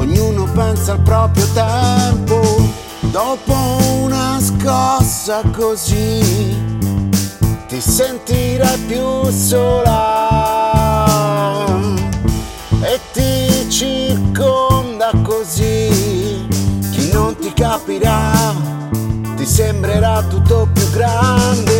ognuno pensa al proprio tempo, dopo una scossa così, ti sentirai più sola. E ti circonda così, chi non ti capirà, ti sembrerà tutto più grande.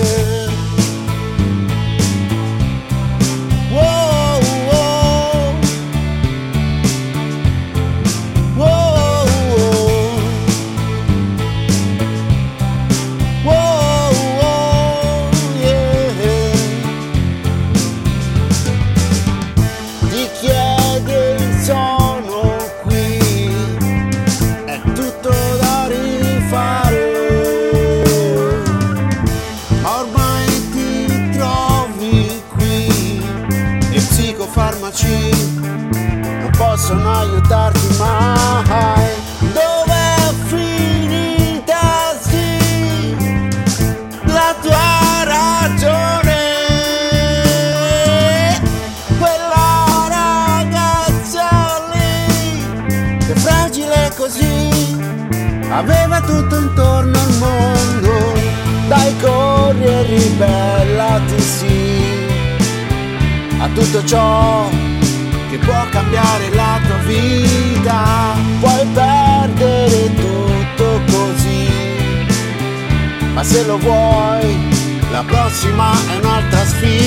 Aiutarti mai. Dov'è finita sì la tua ragione? Quella ragazza lì, che fragile così, aveva tutto intorno al mondo. Dai corri e ribellati sì a tutto ciò può cambiare la tua vita. Puoi perdere tutto così, ma se lo vuoi, la prossima è un'altra sfida.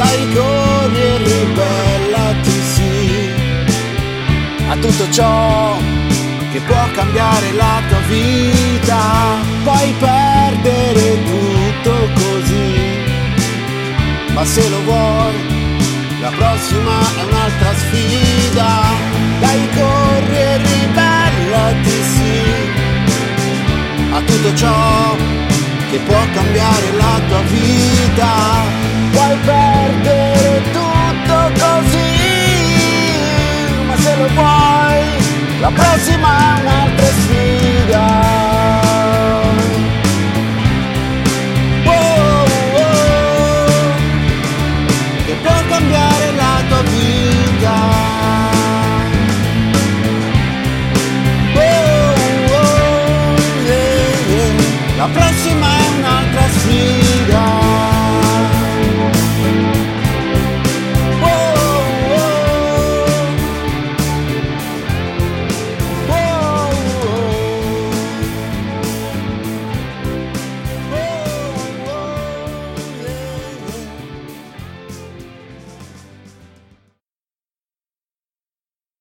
Dai corri e ribellati sì a tutto ciò che può cambiare la tua vita. Puoi perdere tutto così, ma se lo vuoi, la prossima è un'altra sfida. Dai corri e ribellati sì a tutto ciò che può cambiare la tua vita. Puoi perdere tutto così, ma se lo vuoi, la prossima è un'altra sfida. La prossima è un'altra sfida